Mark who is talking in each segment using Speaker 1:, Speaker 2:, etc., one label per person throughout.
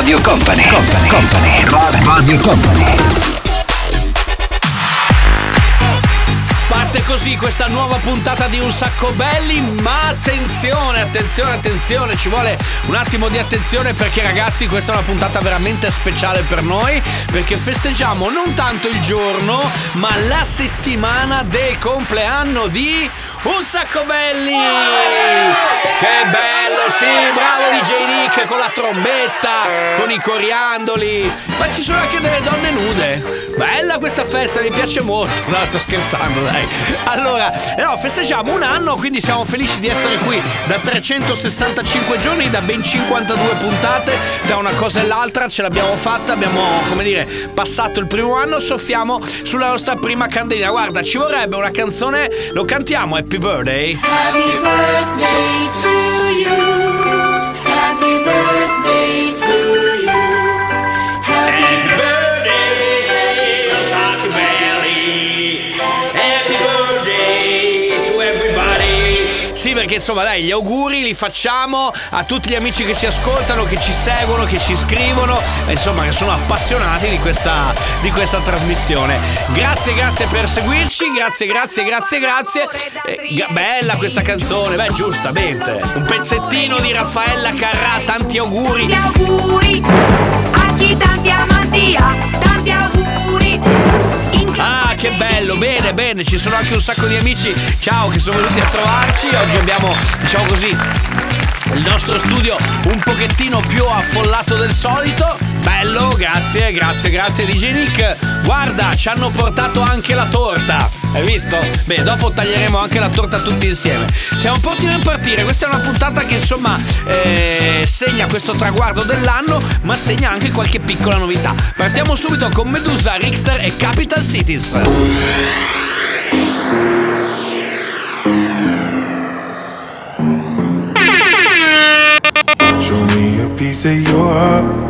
Speaker 1: Radio Company, Company, Company, Radio Company.
Speaker 2: Parte così questa nuova puntata di Un Sacco Belli, ma attenzione, attenzione, attenzione, ci vuole un attimo di attenzione perché ragazzi questa è una puntata veramente speciale per noi perché festeggiamo non tanto il giorno ma la settimana del compleanno di Un Sacco Belli! Che bello, sì, bravo DJ Nick con la trombetta, con i coriandoli, ma ci sono anche delle donne nude. Bella questa festa, mi piace molto. No, sto scherzando, dai. Allora, eh no, festeggiamo un anno, quindi siamo felici di essere qui da 365 giorni, da ben 52 puntate. Tra una cosa e l'altra ce l'abbiamo fatta, abbiamo, come dire, passato il primo anno, soffiamo sulla nostra prima candelina. Guarda, ci vorrebbe una canzone, lo cantiamo, Happy Birthday.
Speaker 3: Happy birthday to you. Happy birthday to you. Happy
Speaker 2: birthday, Sacchi Belli. Happy birthday to everybody. Sì, perché insomma, dai, gli auguri li facciamo a tutti gli amici che ci ascoltano, che ci seguono, che ci scrivono, insomma, che sono appassionati di questa, di questa trasmissione. Grazie, grazie per seguirci, grazie, grazie, grazie, grazie. Eh, bella questa canzone, beh, giustamente. Un pezzettino di Raffaella Carrà, tanti auguri.
Speaker 4: Tanti auguri a chi tanti amanti ha, tanti auguri.
Speaker 2: Ah, che bello, bene, bene, ci sono anche un sacco di amici, ciao, che sono venuti a trovarci. Oggi abbiamo, diciamo così, il nostro studio un pochettino più affollato del solito. Bello, grazie, grazie, grazie DJ Nick. Guarda, ci hanno portato anche la torta. Hai visto? Beh, dopo taglieremo anche la torta tutti insieme. Siamo pronti per partire. Questa è una puntata che insomma eh, segna questo traguardo dell'anno, ma segna anche qualche piccola novità. Partiamo subito con Medusa, Richter e Capital Cities.
Speaker 5: Show me a piece of your heart, a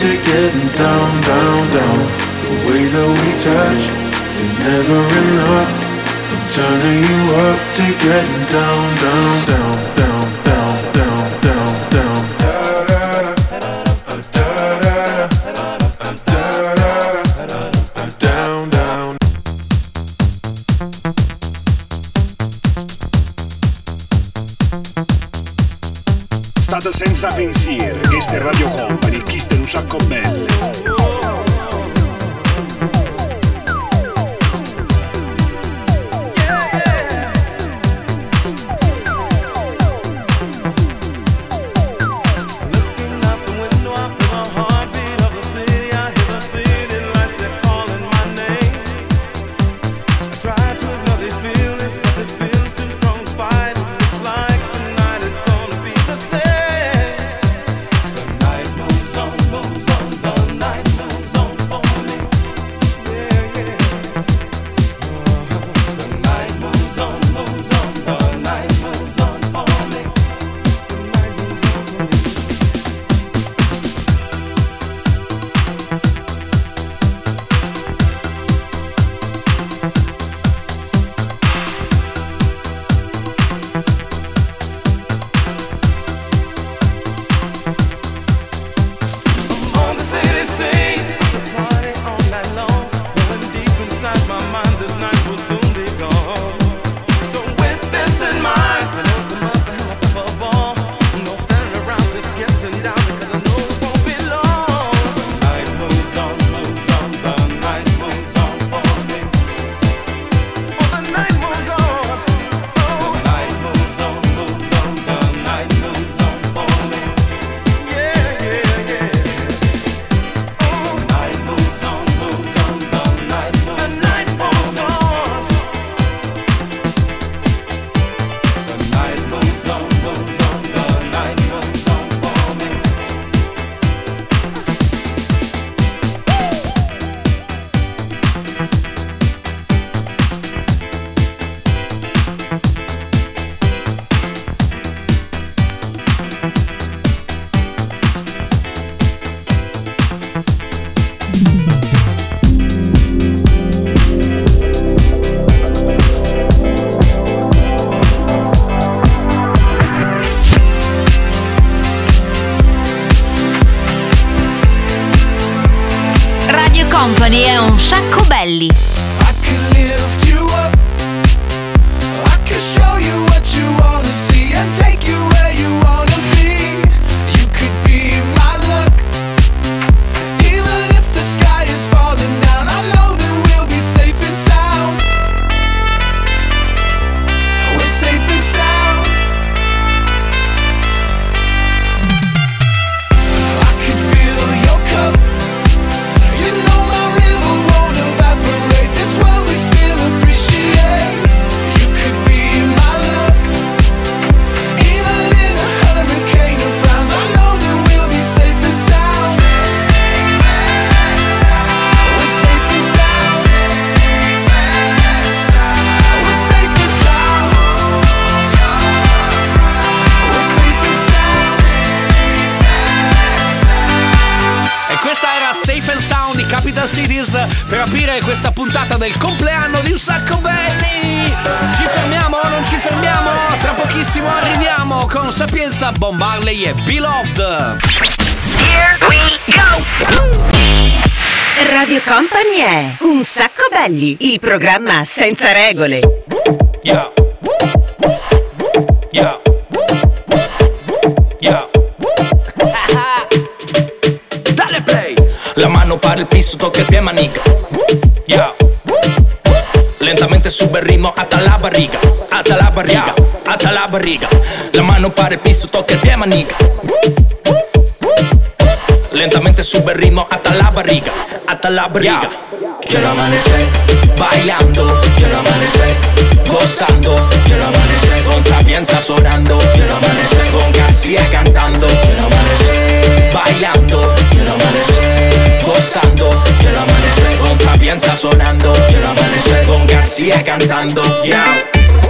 Speaker 5: to getting down, down, down. The way that we touch is never enough. I'm turning you up to getting down, down, down, down, down, down, down, down.
Speaker 6: Senza pensieri, questa è Radio chi sta
Speaker 7: Galli. Radio Company è Un sacco belli, il programma senza regole.
Speaker 2: Yeah. Yeah. Yeah. Dale play.
Speaker 8: La mano para el piso, toque el pie, manica.
Speaker 2: Yeah.
Speaker 8: Lentamente sube el ritmo hasta la barriga, hasta la barriga, hasta la barriga. La mano pare il piso, tocca il pie, manica. Lentamente sube ritmo hasta la barriga, hasta la barriga. Yeah. Quiero amanecer bailando, quiero amanecer gozando, quiero amanecer con sapienza sonando, quiero amanecer con García cantando, quiero amanecer bailando, quiero amanecer gozando, quiero amanecer con sapienza sonando, quiero amanecer con García cantando. Yeah.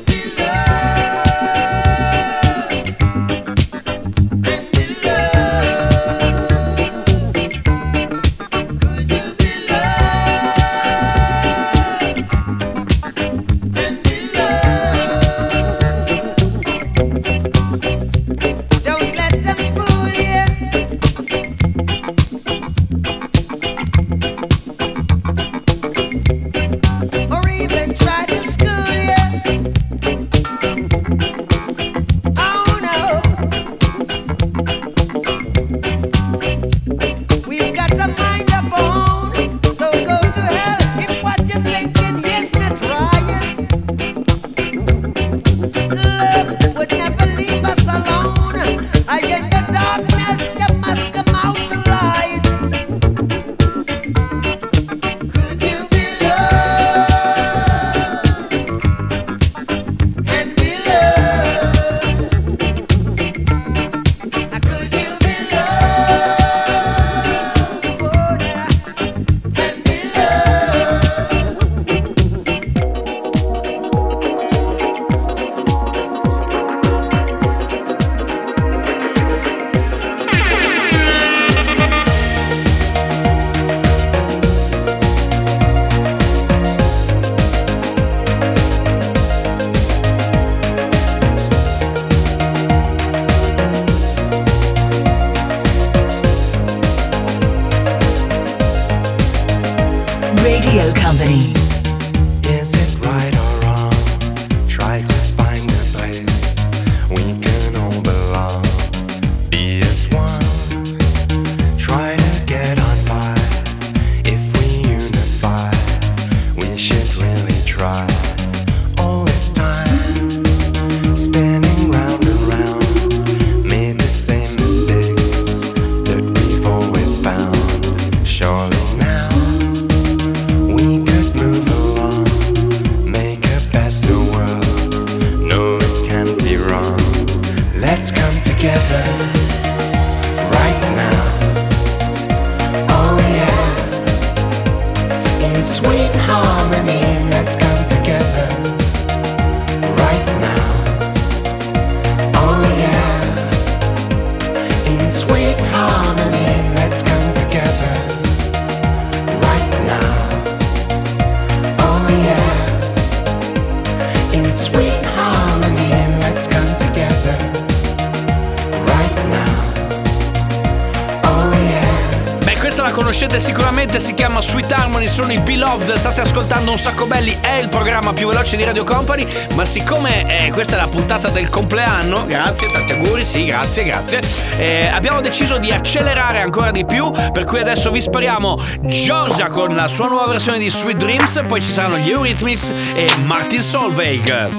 Speaker 2: programma più veloce di Radio Company, ma siccome eh, questa è la puntata del compleanno, grazie, tanti auguri, sì, grazie, grazie, eh, abbiamo deciso di accelerare ancora di più, per cui adesso vi spariamo Giorgia con la sua nuova versione di Sweet Dreams, poi ci saranno gli Eurythmics e Martin Solveig.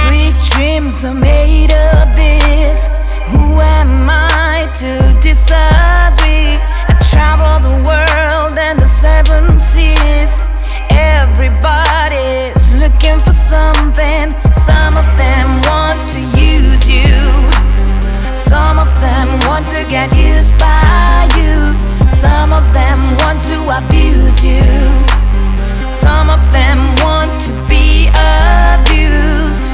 Speaker 4: Sweet dreams are made of this. Who am I to disagree? I travel the world and the seven seas. Everybody's looking for something. Some of them want to use you, some of them want to get used by you, some of them want to abuse you, some of them want to be abused.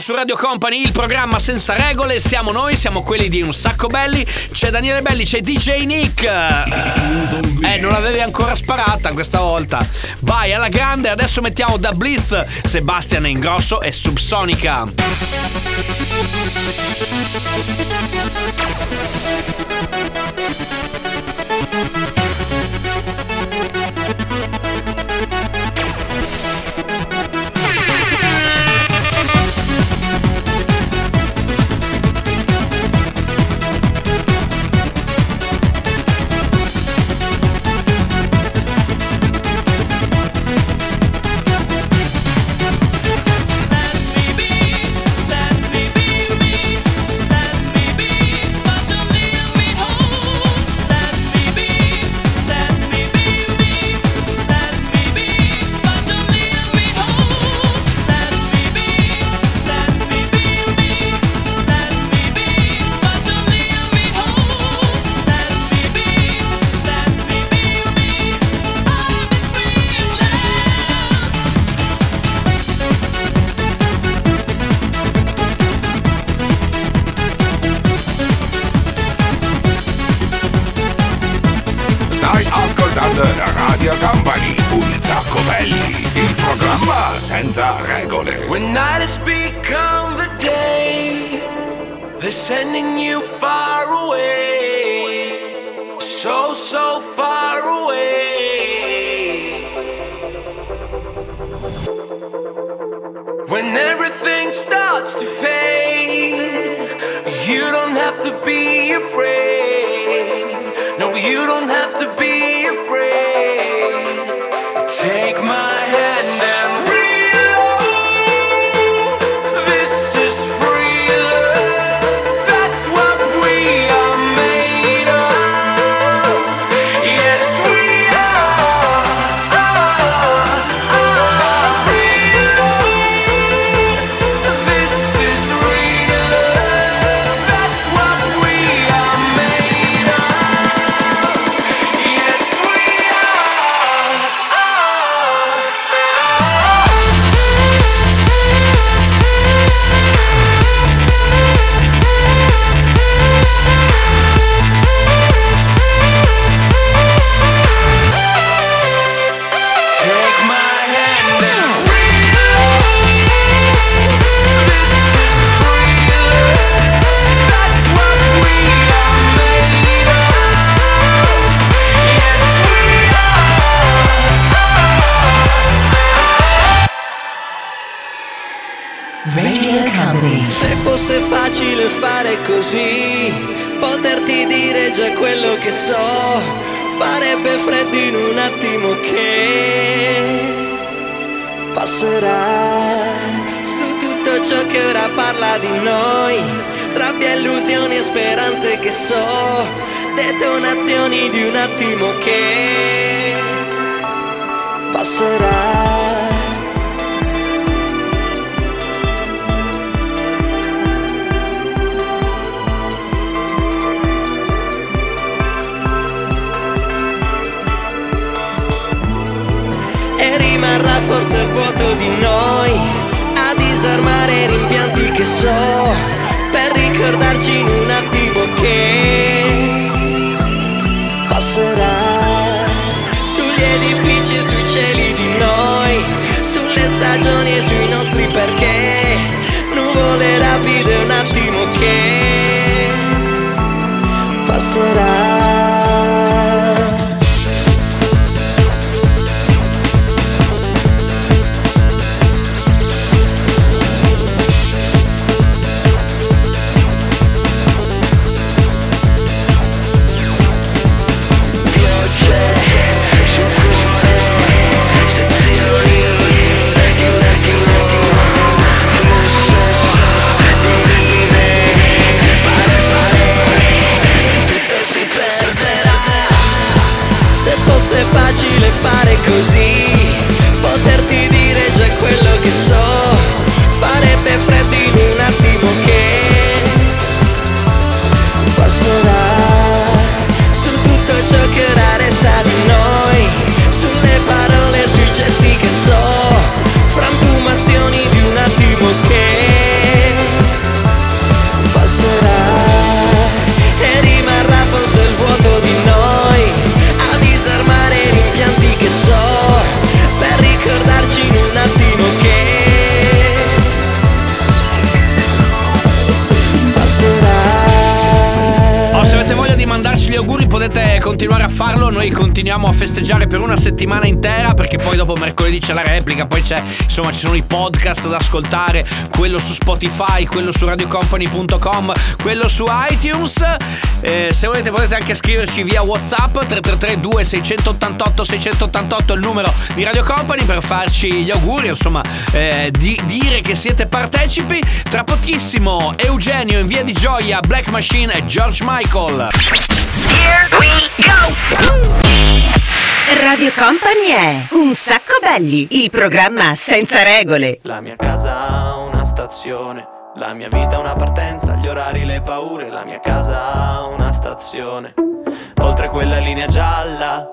Speaker 9: Ascoltando su Radio Company il programma senza regole. Siamo noi, siamo quelli di Un Sacco Belli. C'è Daniele Belli, c'è DJ Nick. Eh, non l'avevi ancora sparata questa volta. Vai alla grande, adesso mettiamo da Blitz Sebastian Ingrosso e Subsonica.
Speaker 10: Rimarrà forse il vuoto di noi a disarmare i rimpianti che so per ricordarci in un attimo che passerà sugli edifici e sui cieli di noi sulle stagioni e sui nostri perché nuvole rapide un attimo che passerà così,
Speaker 2: continuare a farlo, noi continuiamo a festeggiare per una settimana intera perché poi dopo mercoledì c'è la replica, poi c'è, insomma, ci sono i podcast da ascoltare, quello su Spotify, quello su radiocompany.com, quello su iTunes. Eh, se volete potete anche scriverci via WhatsApp 333 2688 688 è il numero di Radio Company per farci gli auguri, insomma, eh, di dire che siete partecipi. Tra pochissimo Eugenio in via di Gioia, Black Machine e George Michael.
Speaker 7: Here we go! Radio Company è Un sacco belli, il programma senza regole.
Speaker 11: La mia casa ha una stazione, la mia vita una partenza, gli orari, le paure, la mia casa ha una stazione. Oltre quella linea gialla,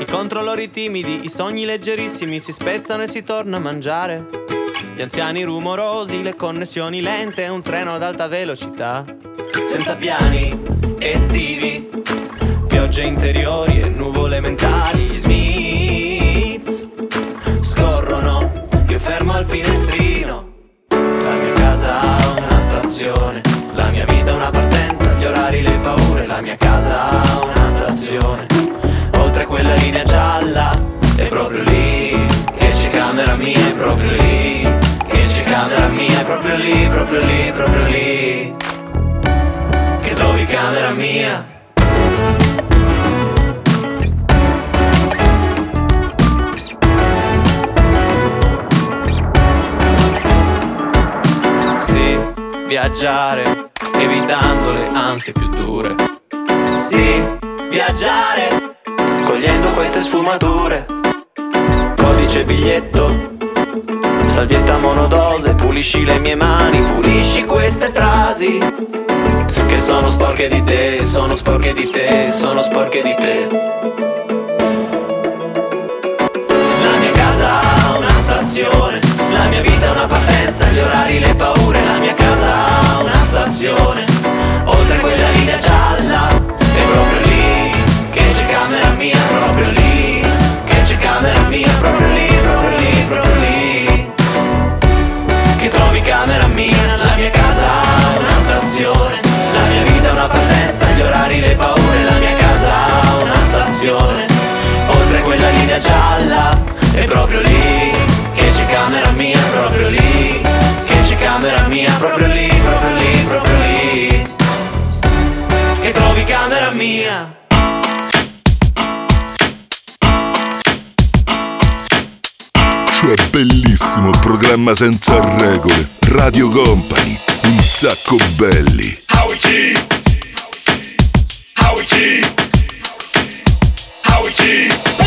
Speaker 11: i controllori timidi, i sogni leggerissimi si spezzano e si torna a mangiare. Gli anziani rumorosi, le connessioni lente, un treno ad alta velocità. Senza piani estivi, piogge interiori e nuvole mentali. Gli Smiths scorrono, io fermo al finestrino. La mia casa ha una stazione, la mia vita una partenza, gli orari, le paure. La mia casa ha una stazione, oltre quella linea gialla, è proprio lì che c'è camera mia, è proprio lì che c'è camera mia, è proprio lì, proprio lì, proprio lì che trovi camera mia. Viaggiare, evitando le ansie più dure. Sì, viaggiare, cogliendo queste sfumature. Codice biglietto, salvietta monodose, pulisci le mie mani, pulisci queste frasi. Che sono sporche di te, sono sporche di te, sono sporche di te. La mia casa ha una stazione, mia vita è una partenza, gli orari, le paure, la mia casa una stazione, oltre quella linea gialla, è proprio lì che c'è camera mia, proprio lì, che c'è camera mia, proprio lì, proprio lì, proprio lì, che trovi camera mia, la mia casa una stazione, la mia vita è una partenza, gli orari, le paure, la mia casa una stazione, oltre quella linea gialla, è proprio lì
Speaker 12: bellissimo programma senza regole. Radio Company, un sacco belli.
Speaker 13: Howie G. Howie G. Howie G. One, two,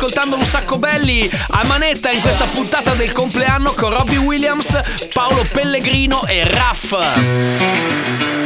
Speaker 14: ascoltando un sacco belli a manetta in questa puntata del compleanno con Robbie Williams, Paolo Pellegrino e Raff.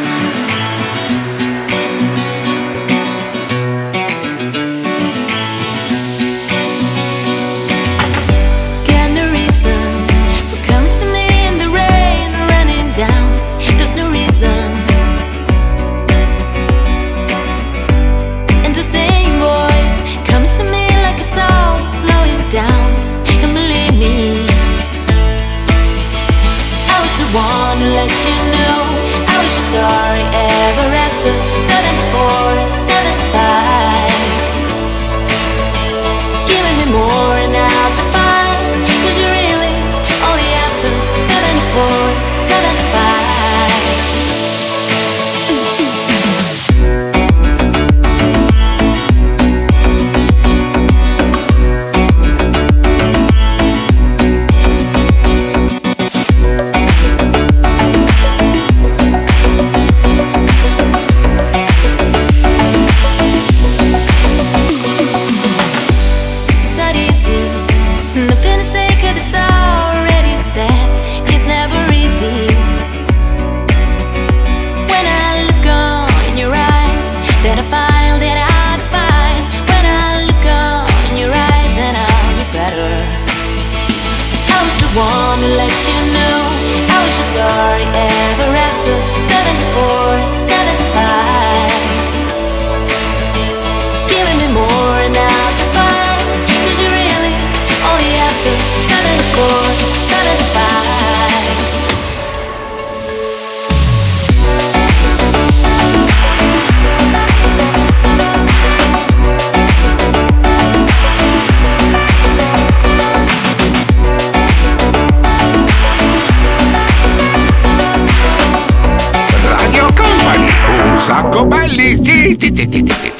Speaker 15: ti, ti, ti,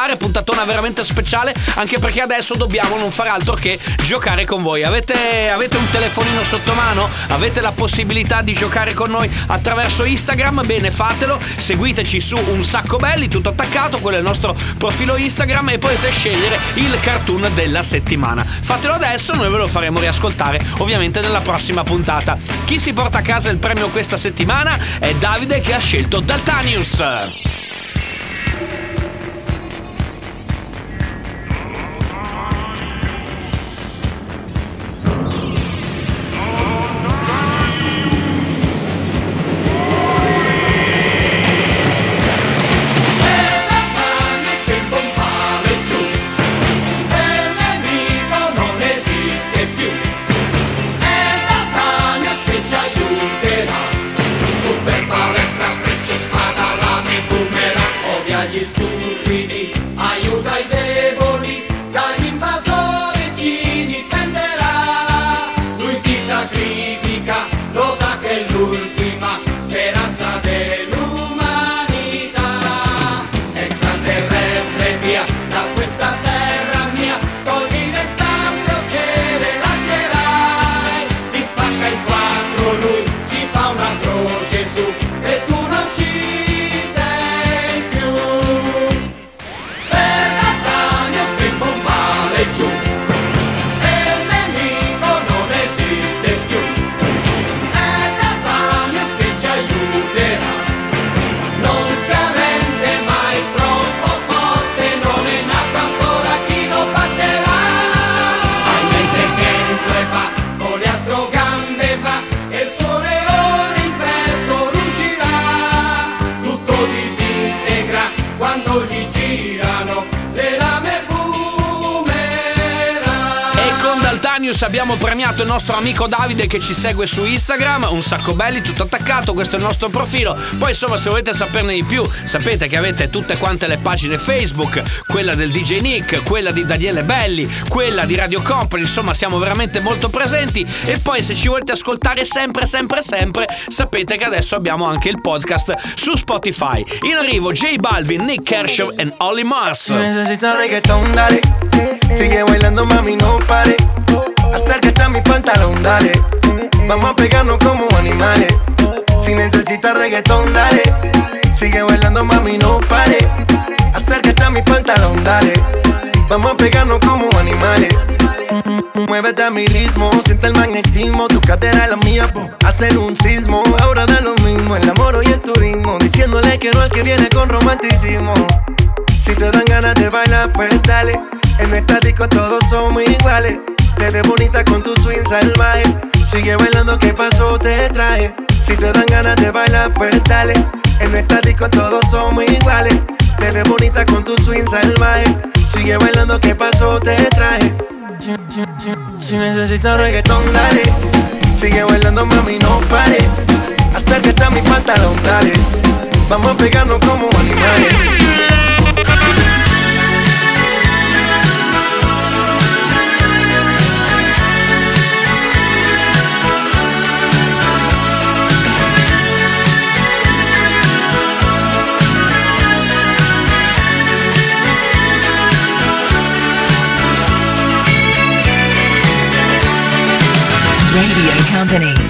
Speaker 14: particolare, puntatona veramente speciale, anche perché adesso dobbiamo non fare altro che giocare con voi. Avete, avete un telefonino sotto mano? Avete la possibilità di giocare con noi attraverso Instagram? Bene, fatelo, seguiteci su un sacco belli, tutto attaccato, quello è il nostro profilo Instagram e potete scegliere il cartoon della settimana. Fatelo adesso, noi ve lo faremo riascoltare ovviamente nella prossima puntata. Chi si porta a casa il premio questa settimana è Davide che ha scelto Daltanius.
Speaker 2: Genius abbiamo premiato il nostro amico Davide che ci segue su Instagram, un sacco belli, tutto attaccato, questo è il nostro profilo. Poi insomma se volete saperne di più, sapete che avete tutte quante le pagine Facebook, quella del DJ Nick, quella di Daniele Belli, quella di Radio Company, insomma siamo veramente molto presenti. E poi se ci volete ascoltare sempre, sempre, sempre, sapete che adesso abbiamo anche il podcast su Spotify. In arrivo J Balvin, Nick Kershaw e Olly Mars.
Speaker 16: Si necesita reggaetón, dale. Sigue bailando, mami, no pare. Acércate a mi pantalón, dale. Vamos a pegarnos como animales. Si necesitas reggaetón, dale. Sigue bailando, mami, no pare. Acércate a mi pantalón, dale. Vamos a pegarnos como animales. Muévete a mi ritmo, siente el magnetismo, tu cadera la mía, po. hacen un sismo. Ahora da lo mismo, el amor y el turismo, diciéndole que no al que viene con romanticismo. Si te dan ganas de bailar, pues dale. En estático todos somos iguales. Te ves bonita con tu swing salvaje. Sigue bailando, ¿qué pasó? Te traje. Si te dan ganas de bailar, pues dale. En estático todos somos iguales. Te ves bonita con tu swing salvaje. Sigue bailando, ¿qué pasó? Te traje. Si- si necesitas reggaetón, dale. Sigue bailando, mami, no pare. Acércate a mi pantalón, dale. Vamos a pegarnos como animales.
Speaker 10: Radio Company.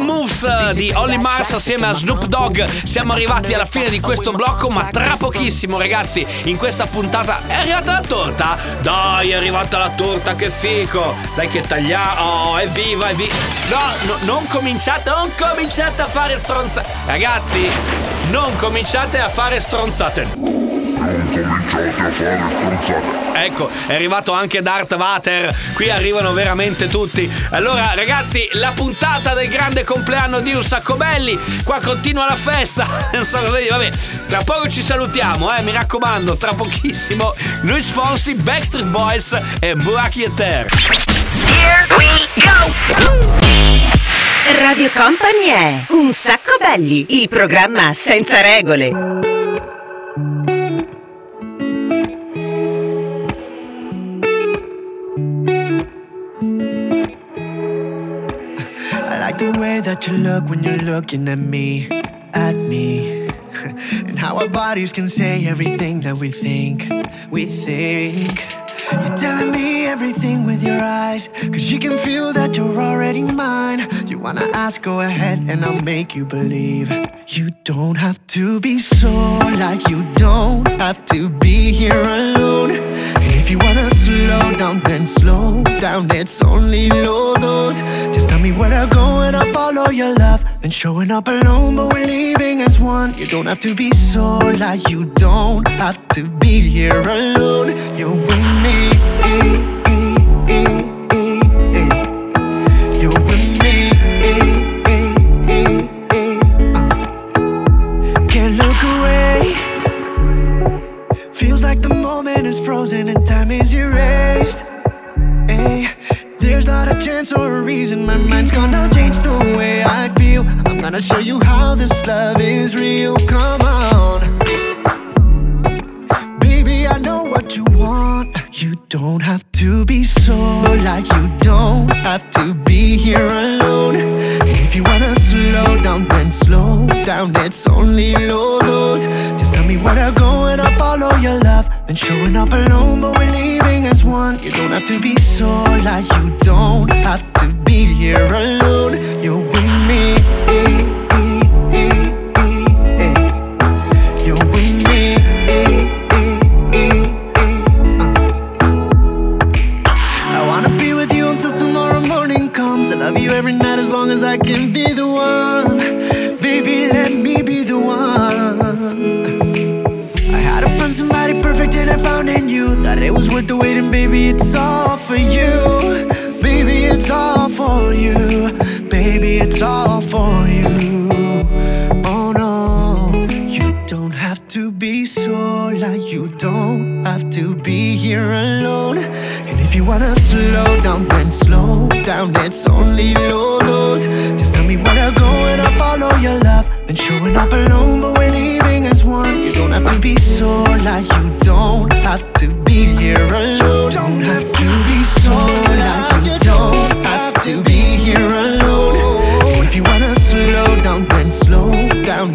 Speaker 2: Eh, di Olly Mars assieme a Snoop Dogg siamo arrivati alla fine di questo blocco, ma tra pochissimo, ragazzi, in questa puntata è arrivata la torta. Dai, è arrivata la torta, che fico! Dai che tagliamo. Oh, evviva, evviva. No, no, non cominciate, non cominciate a fare stronzate. Ragazzi, non cominciate a fare stronzate. Ecco, è arrivato anche Darth Vader. Qui arrivano veramente tutti. Allora, ragazzi, la puntata del grande compleanno di Un Sacco Belli. Qua continua la festa. Non so cosa dire. Vabbè, tra poco ci salutiamo, eh. Mi raccomando, tra pochissimo. Luis Fonsi, Backstreet Boys e Buaki e Ter.
Speaker 17: Here we go! Radio Company è Un sacco belli, il programma senza regole.
Speaker 16: The way that you look when you're looking at me, at me. and how our bodies can say everything that we think, we think. You're telling me everything with your eyes, cause you can feel that you're already mine. You wanna ask, go ahead, and I'll make you believe. You don't have to be so like you don't have to be here alone
Speaker 18: you wanna slow down, then slow down. It's only low. Just tell me where to go and I'll follow your love. Been showing up alone, but we're leaving as one. You don't have to be so like you don't have to be here alone. You're with me. is frozen and time is erased. Ay, there's not a chance or a reason my mind's gonna change the way I feel. I'm gonna show you how this love is real. Come on.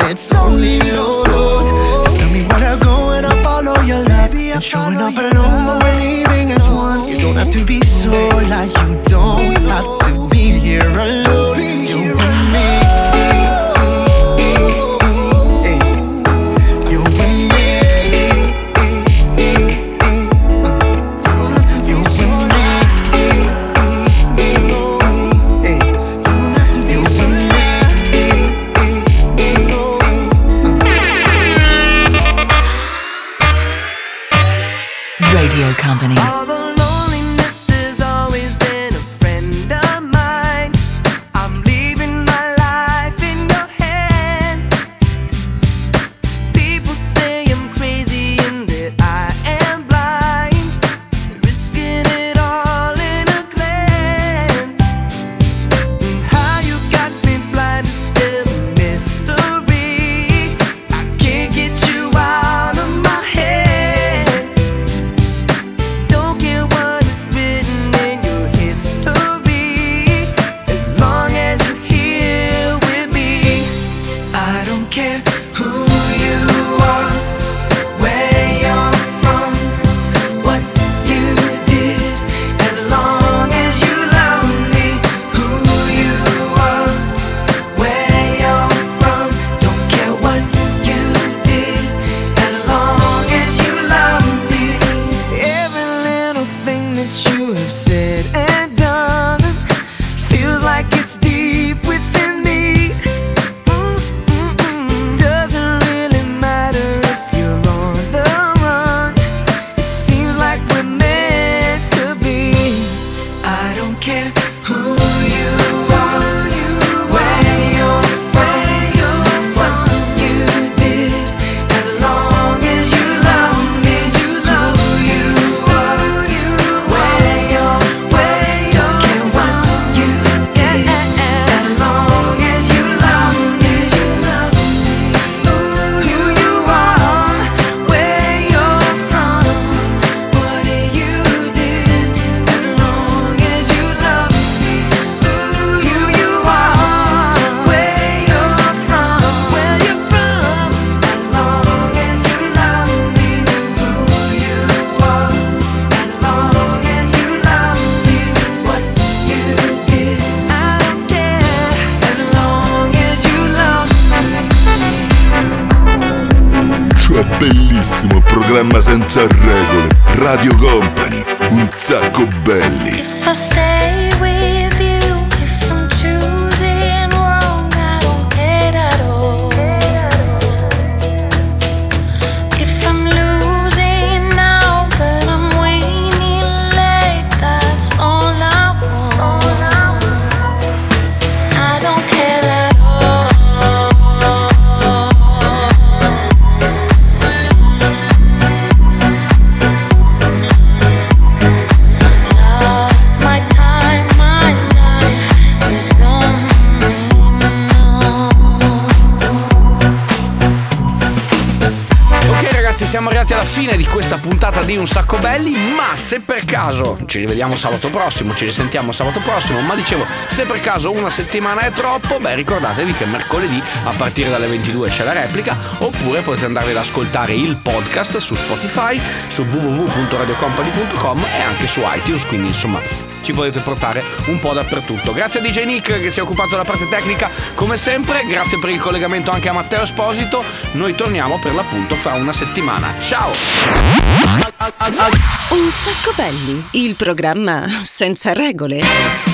Speaker 18: It's only lose-lose Just tell me where to go and I'll follow your love. And showing up alone but we're leaving as one. You don't have to be so like You don't have to be here alone.
Speaker 12: Senza regole. Radio Company, un sacco belli.
Speaker 14: If I stay with
Speaker 2: fine di questa puntata di Un Sacco Belli, ma se per caso ci rivediamo sabato prossimo, ci risentiamo sabato prossimo, ma dicevo, se per caso una settimana è troppo, beh ricordatevi che mercoledì a partire dalle 22 c'è la replica, oppure potete andarvi ad ascoltare il podcast su Spotify, su www.radiocompany.com e anche su iTunes, quindi insomma ci potete portare un po' dappertutto. Grazie a DJ Nick che si è occupato della parte tecnica come sempre, grazie per il collegamento anche a Matteo Esposito, noi torniamo per l'appunto fra una settimana. Ciao!
Speaker 7: Un sacco belli, il programma senza regole.